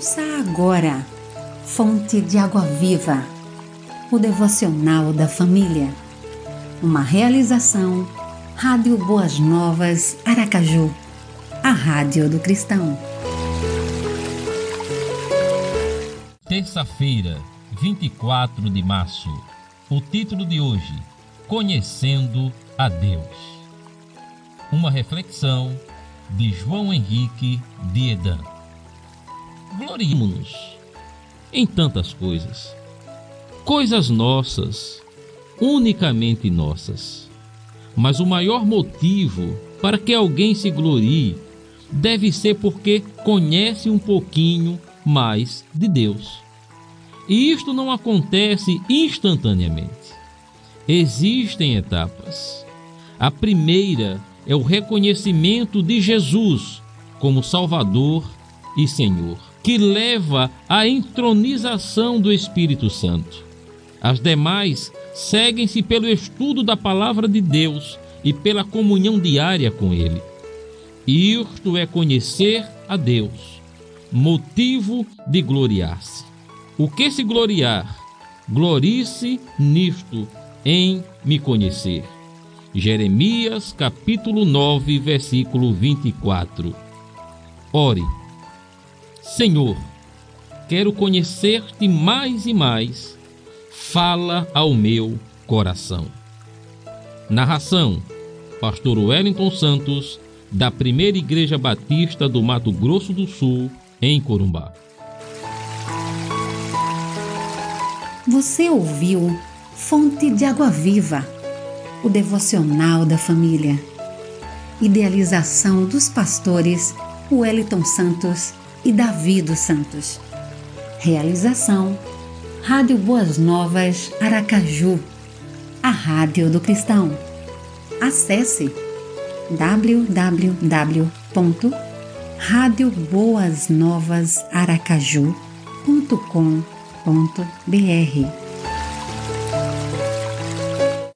Ouça agora, Fonte de Água Viva, o devocional da família. Uma realização, Rádio Boas Novas, Aracaju, a Rádio do Cristão. Terça-feira, 24 de março. O título de hoje: Conhecendo a Deus. Uma reflexão de João Henrique de Edan. Gloriamo-nos em tantas coisas, coisas nossas, unicamente nossas. Mas o maior motivo para que alguém se glorie deve ser porque conhece um pouquinho mais de Deus. E isto não acontece instantaneamente. Existem etapas. A primeira é o reconhecimento de Jesus como Salvador e Senhor, que leva à entronização do Espírito Santo. As demais seguem-se pelo estudo da palavra de Deus e pela comunhão diária com Ele. Isto é conhecer a Deus, motivo de gloriar-se. O que se gloriar? Glorie-se nisto, em me conhecer. Jeremias capítulo 9, versículo 24. Ore, Senhor, quero conhecer-te mais e mais, fala ao meu coração. Narração: Pastor Wellington Santos, da Primeira Igreja Batista do Mato Grosso do Sul, em Corumbá. Você ouviu Fonte de Água Viva o devocional da família. Idealização dos pastores Wellington Santos e Davi dos Santos. Realização Rádio Boas Novas Aracaju, a Rádio do Cristão. Acesse www.radioboasnovasaracaju.com.br